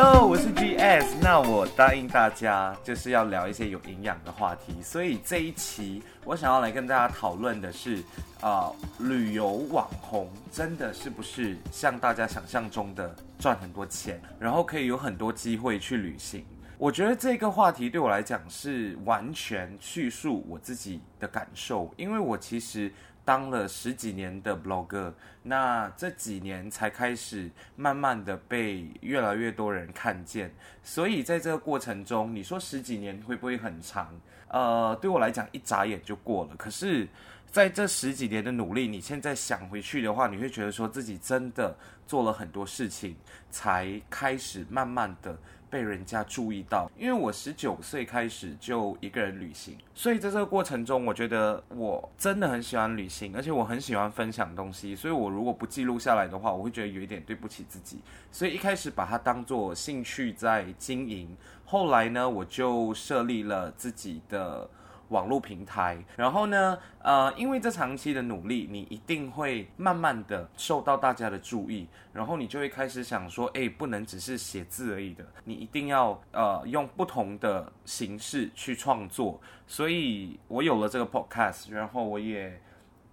Hello，我是 GS。那我答应大家就是要聊一些有营养的话题，所以这一期我想要来跟大家讨论的是，啊、呃，旅游网红真的是不是像大家想象中的赚很多钱，然后可以有很多机会去旅行？我觉得这个话题对我来讲是完全叙述我自己的感受，因为我其实当了十几年的 blogger，那这几年才开始慢慢的被越来越多人看见，所以在这个过程中，你说十几年会不会很长？呃，对我来讲一眨眼就过了。可是在这十几年的努力，你现在想回去的话，你会觉得说自己真的做了很多事情，才开始慢慢的。被人家注意到，因为我十九岁开始就一个人旅行，所以在这个过程中，我觉得我真的很喜欢旅行，而且我很喜欢分享东西。所以我如果不记录下来的话，我会觉得有一点对不起自己。所以一开始把它当做兴趣在经营，后来呢，我就设立了自己的。网络平台，然后呢，呃，因为这长期的努力，你一定会慢慢的受到大家的注意，然后你就会开始想说，哎，不能只是写字而已的，你一定要呃用不同的形式去创作。所以我有了这个 podcast，然后我也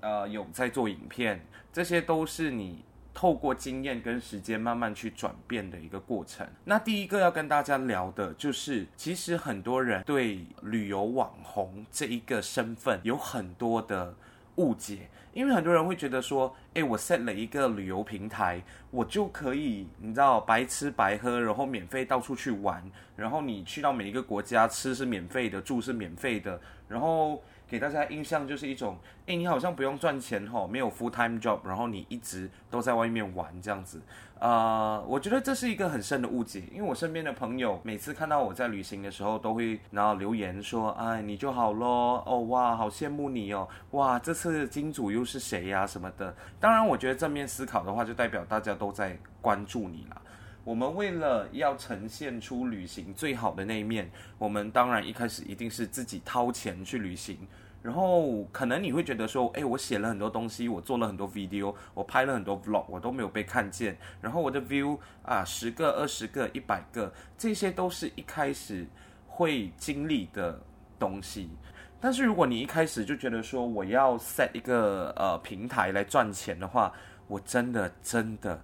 呃有在做影片，这些都是你。透过经验跟时间慢慢去转变的一个过程。那第一个要跟大家聊的就是，其实很多人对旅游网红这一个身份有很多的误解，因为很多人会觉得说，诶，我 set 了一个旅游平台，我就可以，你知道，白吃白喝，然后免费到处去玩，然后你去到每一个国家，吃是免费的，住是免费的，然后。给大家印象就是一种，诶，你好像不用赚钱吼，没有 full time job，然后你一直都在外面玩这样子，呃，我觉得这是一个很深的误解，因为我身边的朋友每次看到我在旅行的时候，都会然后留言说，哎，你就好咯，哦哇，好羡慕你哦，哇，这次金主又是谁呀什么的。当然，我觉得正面思考的话，就代表大家都在关注你啦。我们为了要呈现出旅行最好的那一面，我们当然一开始一定是自己掏钱去旅行。然后可能你会觉得说，哎，我写了很多东西，我做了很多 video，我拍了很多 vlog，我都没有被看见。然后我的 view 啊，十个、二十个、一百个，这些都是一开始会经历的东西。但是如果你一开始就觉得说我要 set 一个呃平台来赚钱的话，我真的真的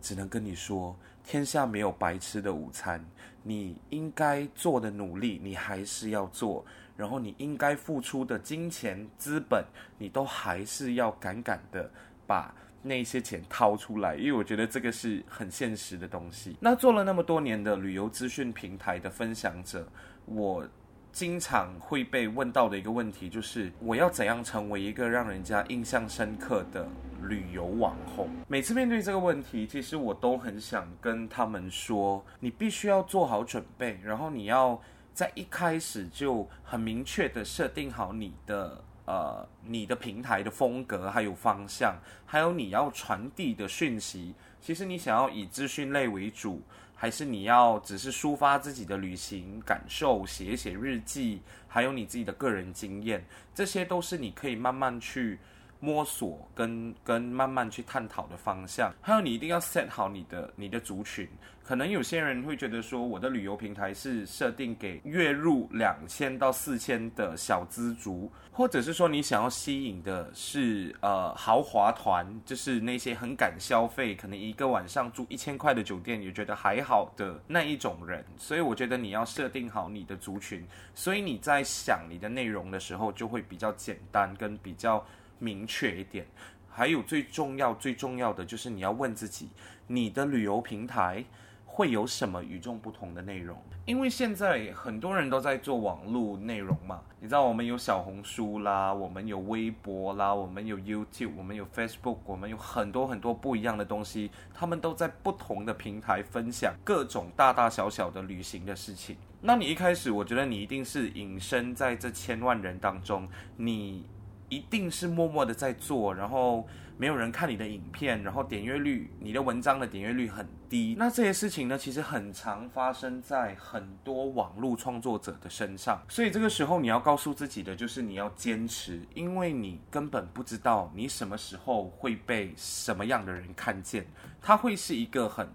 只能跟你说。天下没有白吃的午餐，你应该做的努力，你还是要做，然后你应该付出的金钱资本，你都还是要敢敢的把那些钱掏出来，因为我觉得这个是很现实的东西。那做了那么多年的旅游资讯平台的分享者，我。经常会被问到的一个问题就是，我要怎样成为一个让人家印象深刻的旅游网红？每次面对这个问题，其实我都很想跟他们说，你必须要做好准备，然后你要在一开始就很明确的设定好你的呃你的平台的风格，还有方向，还有你要传递的讯息。其实你想要以资讯类为主。还是你要只是抒发自己的旅行感受，写一写日记，还有你自己的个人经验，这些都是你可以慢慢去摸索跟跟慢慢去探讨的方向，还有你一定要 set 好你的你的族群。可能有些人会觉得说，我的旅游平台是设定给月入两千到四千的小资族，或者是说你想要吸引的是呃豪华团，就是那些很敢消费，可能一个晚上住一千块的酒店也觉得还好的那一种人。所以我觉得你要设定好你的族群，所以你在想你的内容的时候就会比较简单跟比较。明确一点，还有最重要、最重要的就是你要问自己，你的旅游平台会有什么与众不同的内容？因为现在很多人都在做网络内容嘛，你知道我们有小红书啦，我们有微博啦，我们有 YouTube，我们有 Facebook，我们有很多很多不一样的东西，他们都在不同的平台分享各种大大小小的旅行的事情。那你一开始，我觉得你一定是隐身在这千万人当中，你。一定是默默的在做，然后没有人看你的影片，然后点阅率，你的文章的点阅率很低。那这些事情呢，其实很常发生在很多网络创作者的身上。所以这个时候你要告诉自己的就是你要坚持，因为你根本不知道你什么时候会被什么样的人看见，它会是一个很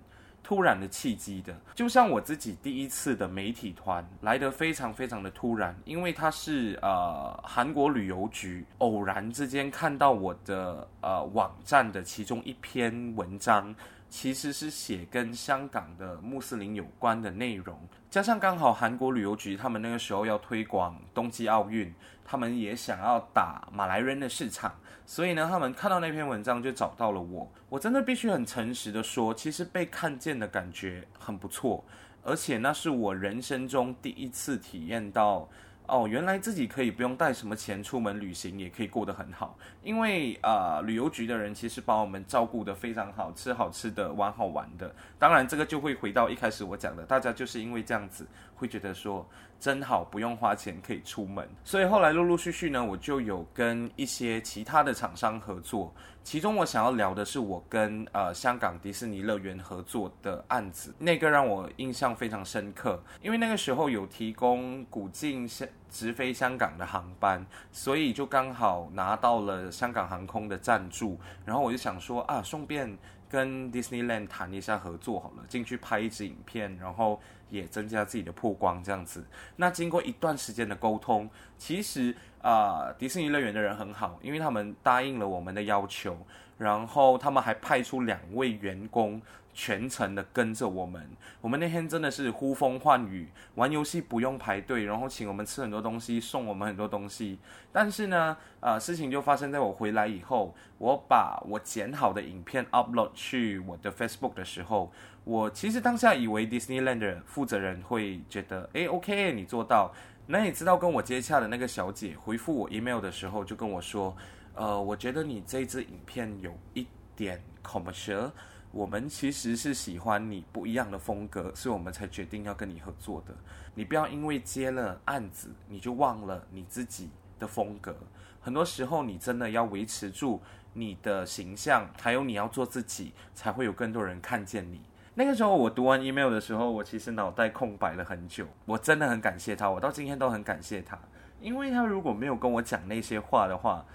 突然的契机的。就像我自己第一次的媒体团来得非常非常的突然，因为它是呃韩国旅游局偶然之间看到我的呃网站的其中一篇文章。其实是写跟香港的穆斯林有关的内容，加上刚好韩国旅游局他们那个时候要推广冬季奥运，他们也想要打马来人的市场，所以呢，他们看到那篇文章就找到了我。我真的必须很诚实的说，其实被看见的感觉很不错，而且那是我人生中第一次体验到。哦，原来自己可以不用带什么钱出门旅行，也可以过得很好。因为啊、旅游局的人其实把我们照顾得非常好，吃好吃的，玩好玩的。当然，这个就会回到一开始我讲的，大家就是因为这样子会觉得说真好，不用花钱可以出门。所以后来陆陆续续呢，我就有跟一些其他的厂商合作。其中我想要聊的是我跟呃香港迪士尼乐园合作的案子，那个让我印象非常深刻，因为那个时候有提供古晋香直飞香港的航班，所以就刚好拿到了香港航空的赞助，然后我就想说啊，顺便跟 Disneyland 谈一下合作好了，进去拍一支影片，然后也增加自己的曝光这样子。那经过一段时间的沟通，其实。啊、迪士尼乐园的人很好，因为他们答应了我们的要求，然后他们还派出两位员工全程的跟着我们。我们那天真的是呼风唤雨，玩游戏不用排队，然后请我们吃很多东西，送我们很多东西。但是呢，啊、呃，事情就发生在我回来以后，我把我剪好的影片 upload 去我的 Facebook 的时候，我其实当下以为 Disneyland 的负责人会觉得，诶，OK，你做到。那你知道跟我接洽的那个小姐回复我 email 的时候，就跟我说，呃，我觉得你这支影片有一点 commercial，我们其实是喜欢你不一样的风格，所以我们才决定要跟你合作的。你不要因为接了案子，你就忘了你自己的风格。很多时候，你真的要维持住你的形象，还有你要做自己，才会有更多人看见你。那个时候我读完 email 的时候，我其实脑袋空白了很久。我真的很感谢他，我到今天都很感谢他，因为他如果没有跟我讲那些话的话，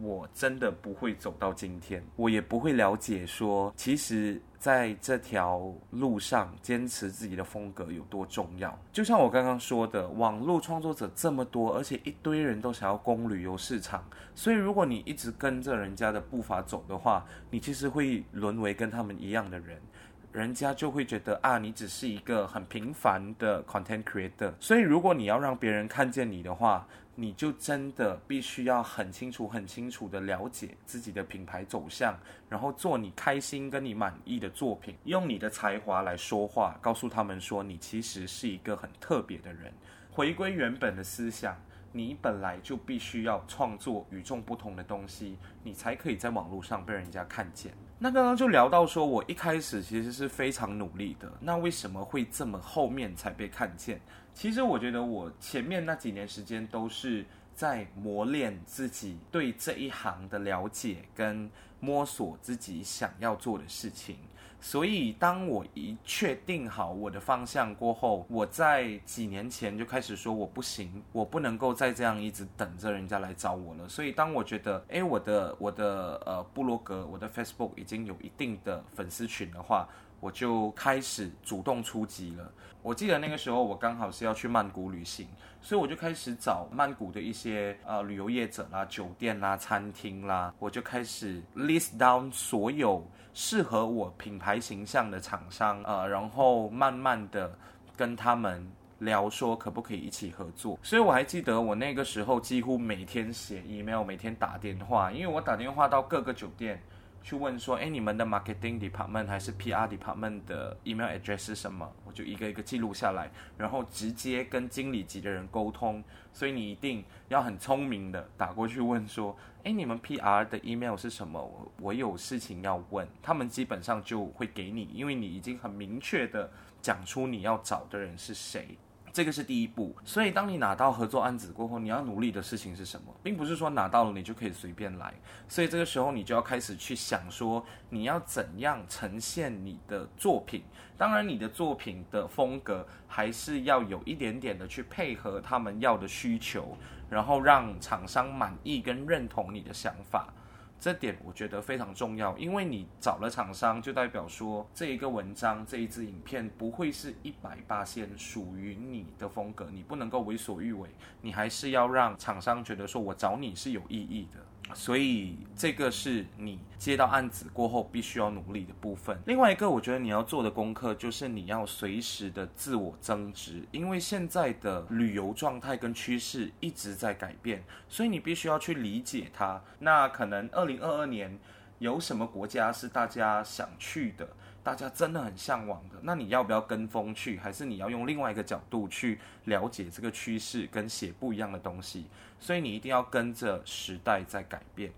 我真的不会走到今天，我也不会了解说，其实在这条路上坚持自己的风格有多重要。就像我刚刚说的，网络创作者这么多，而且一堆人都想要攻旅游市场，所以如果你一直跟着人家的步伐走的话，你其实会沦为跟他们一样的人。人家就会觉得啊，你只是一个很平凡的 content creator。所以，如果你要让别人看见你的话，你就真的必须要很清楚、很清楚地了解自己的品牌走向，然后做你开心跟你满意的作品，用你的才华来说话，告诉他们说你其实是一个很特别的人。回归原本的思想，你本来就必须要创作与众不同的东西，你才可以在网络上被人家看见。那刚刚就聊到说，我一开始其实是非常努力的，那为什么会这么后面才被看见？其实我觉得我前面那几年时间都是在磨练自己对这一行的了解，跟摸索自己想要做的事情。所以，当我一确定好我的方向过后，我在几年前就开始说我不行，我不能够再这样一直等着人家来找我了。所以，当我觉得，诶，我的我的呃布洛格，我的 Facebook 已经有一定的粉丝群的话，我就开始主动出击了。我记得那个时候，我刚好是要去曼谷旅行，所以我就开始找曼谷的一些呃旅游业者啦、酒店啦、餐厅啦，我就开始 list down 所有。适合我品牌形象的厂商，呃，然后慢慢的跟他们聊，说可不可以一起合作。所以我还记得我那个时候几乎每天写 email，每天打电话，因为我打电话到各个酒店。去问说，哎，你们的 marketing department 还是 PR department 的 email address 是什么？我就一个一个记录下来，然后直接跟经理级的人沟通。所以你一定要很聪明的打过去问说，哎，你们 PR 的 email 是什么？我我有事情要问，他们基本上就会给你，因为你已经很明确的讲出你要找的人是谁。这个是第一步，所以当你拿到合作案子过后，你要努力的事情是什么？并不是说拿到了你就可以随便来，所以这个时候你就要开始去想说，你要怎样呈现你的作品。当然，你的作品的风格还是要有一点点的去配合他们要的需求，然后让厂商满意跟认同你的想法。这点我觉得非常重要，因为你找了厂商，就代表说这一个文章、这一支影片不会是一百八线属于你的风格，你不能够为所欲为，你还是要让厂商觉得说我找你是有意义的。所以这个是你接到案子过后必须要努力的部分。另外一个，我觉得你要做的功课就是你要随时的自我增值，因为现在的旅游状态跟趋势一直在改变，所以你必须要去理解它。那可能二零二二年有什么国家是大家想去的？大家真的很向往的，那你要不要跟风去？还是你要用另外一个角度去了解这个趋势，跟写不一样的东西？所以你一定要跟着时代在改变。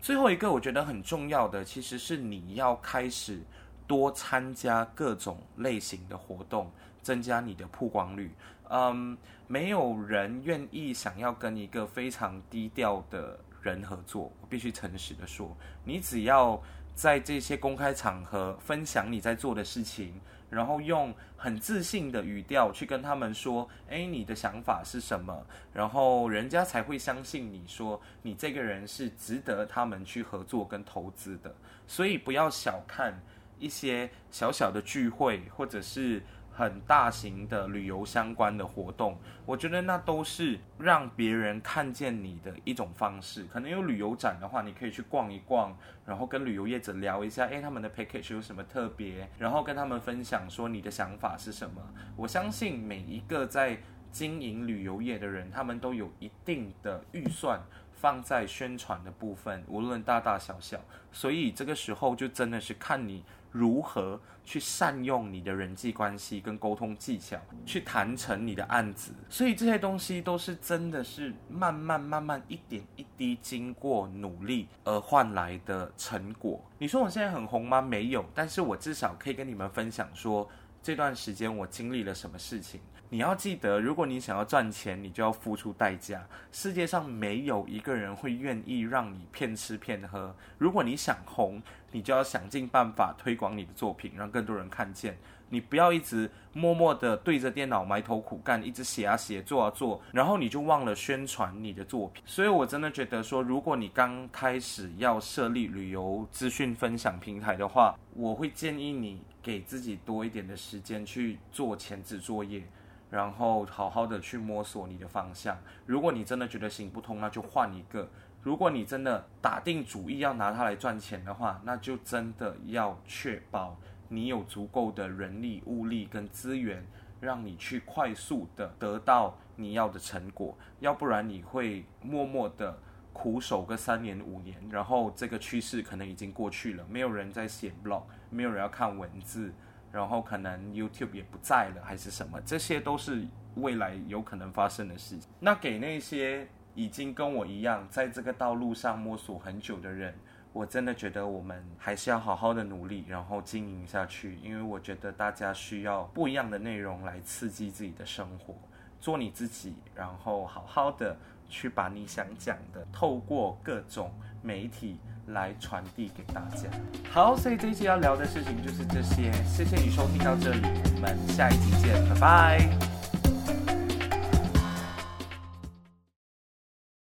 最后一个我觉得很重要的，其实是你要开始多参加各种类型的活动，增加你的曝光率。嗯，没有人愿意想要跟一个非常低调的人合作。我必须诚实的说，你只要。在这些公开场合分享你在做的事情，然后用很自信的语调去跟他们说：“诶，你的想法是什么？”然后人家才会相信你说你这个人是值得他们去合作跟投资的。所以不要小看一些小小的聚会，或者是。很大型的旅游相关的活动，我觉得那都是让别人看见你的一种方式。可能有旅游展的话，你可以去逛一逛，然后跟旅游业者聊一下，诶，他们的 package 有什么特别，然后跟他们分享说你的想法是什么。我相信每一个在经营旅游业的人，他们都有一定的预算放在宣传的部分，无论大大小小。所以这个时候就真的是看你。如何去善用你的人际关系跟沟通技巧，去谈成你的案子？所以这些东西都是真的是慢慢慢慢一点一滴经过努力而换来的成果。你说我现在很红吗？没有，但是我至少可以跟你们分享说，这段时间我经历了什么事情。你要记得，如果你想要赚钱，你就要付出代价。世界上没有一个人会愿意让你骗吃骗喝。如果你想红，你就要想尽办法推广你的作品，让更多人看见。你不要一直默默地对着电脑埋头苦干，一直写啊写，做啊做，然后你就忘了宣传你的作品。所以我真的觉得说，如果你刚开始要设立旅游资讯分享平台的话，我会建议你给自己多一点的时间去做前置作业。然后好好的去摸索你的方向。如果你真的觉得行不通，那就换一个。如果你真的打定主意要拿它来赚钱的话，那就真的要确保你有足够的人力、物力跟资源，让你去快速的得到你要的成果。要不然你会默默的苦守个三年五年，然后这个趋势可能已经过去了，没有人在写 blog，没有人要看文字。然后可能 YouTube 也不在了，还是什么，这些都是未来有可能发生的事情。那给那些已经跟我一样在这个道路上摸索很久的人，我真的觉得我们还是要好好的努力，然后经营下去。因为我觉得大家需要不一样的内容来刺激自己的生活，做你自己，然后好好的去把你想讲的透过各种媒体。来传递给大家。好，所以这一期要聊的事情就是这些。谢谢你收听到这里，我们下一集见，拜拜。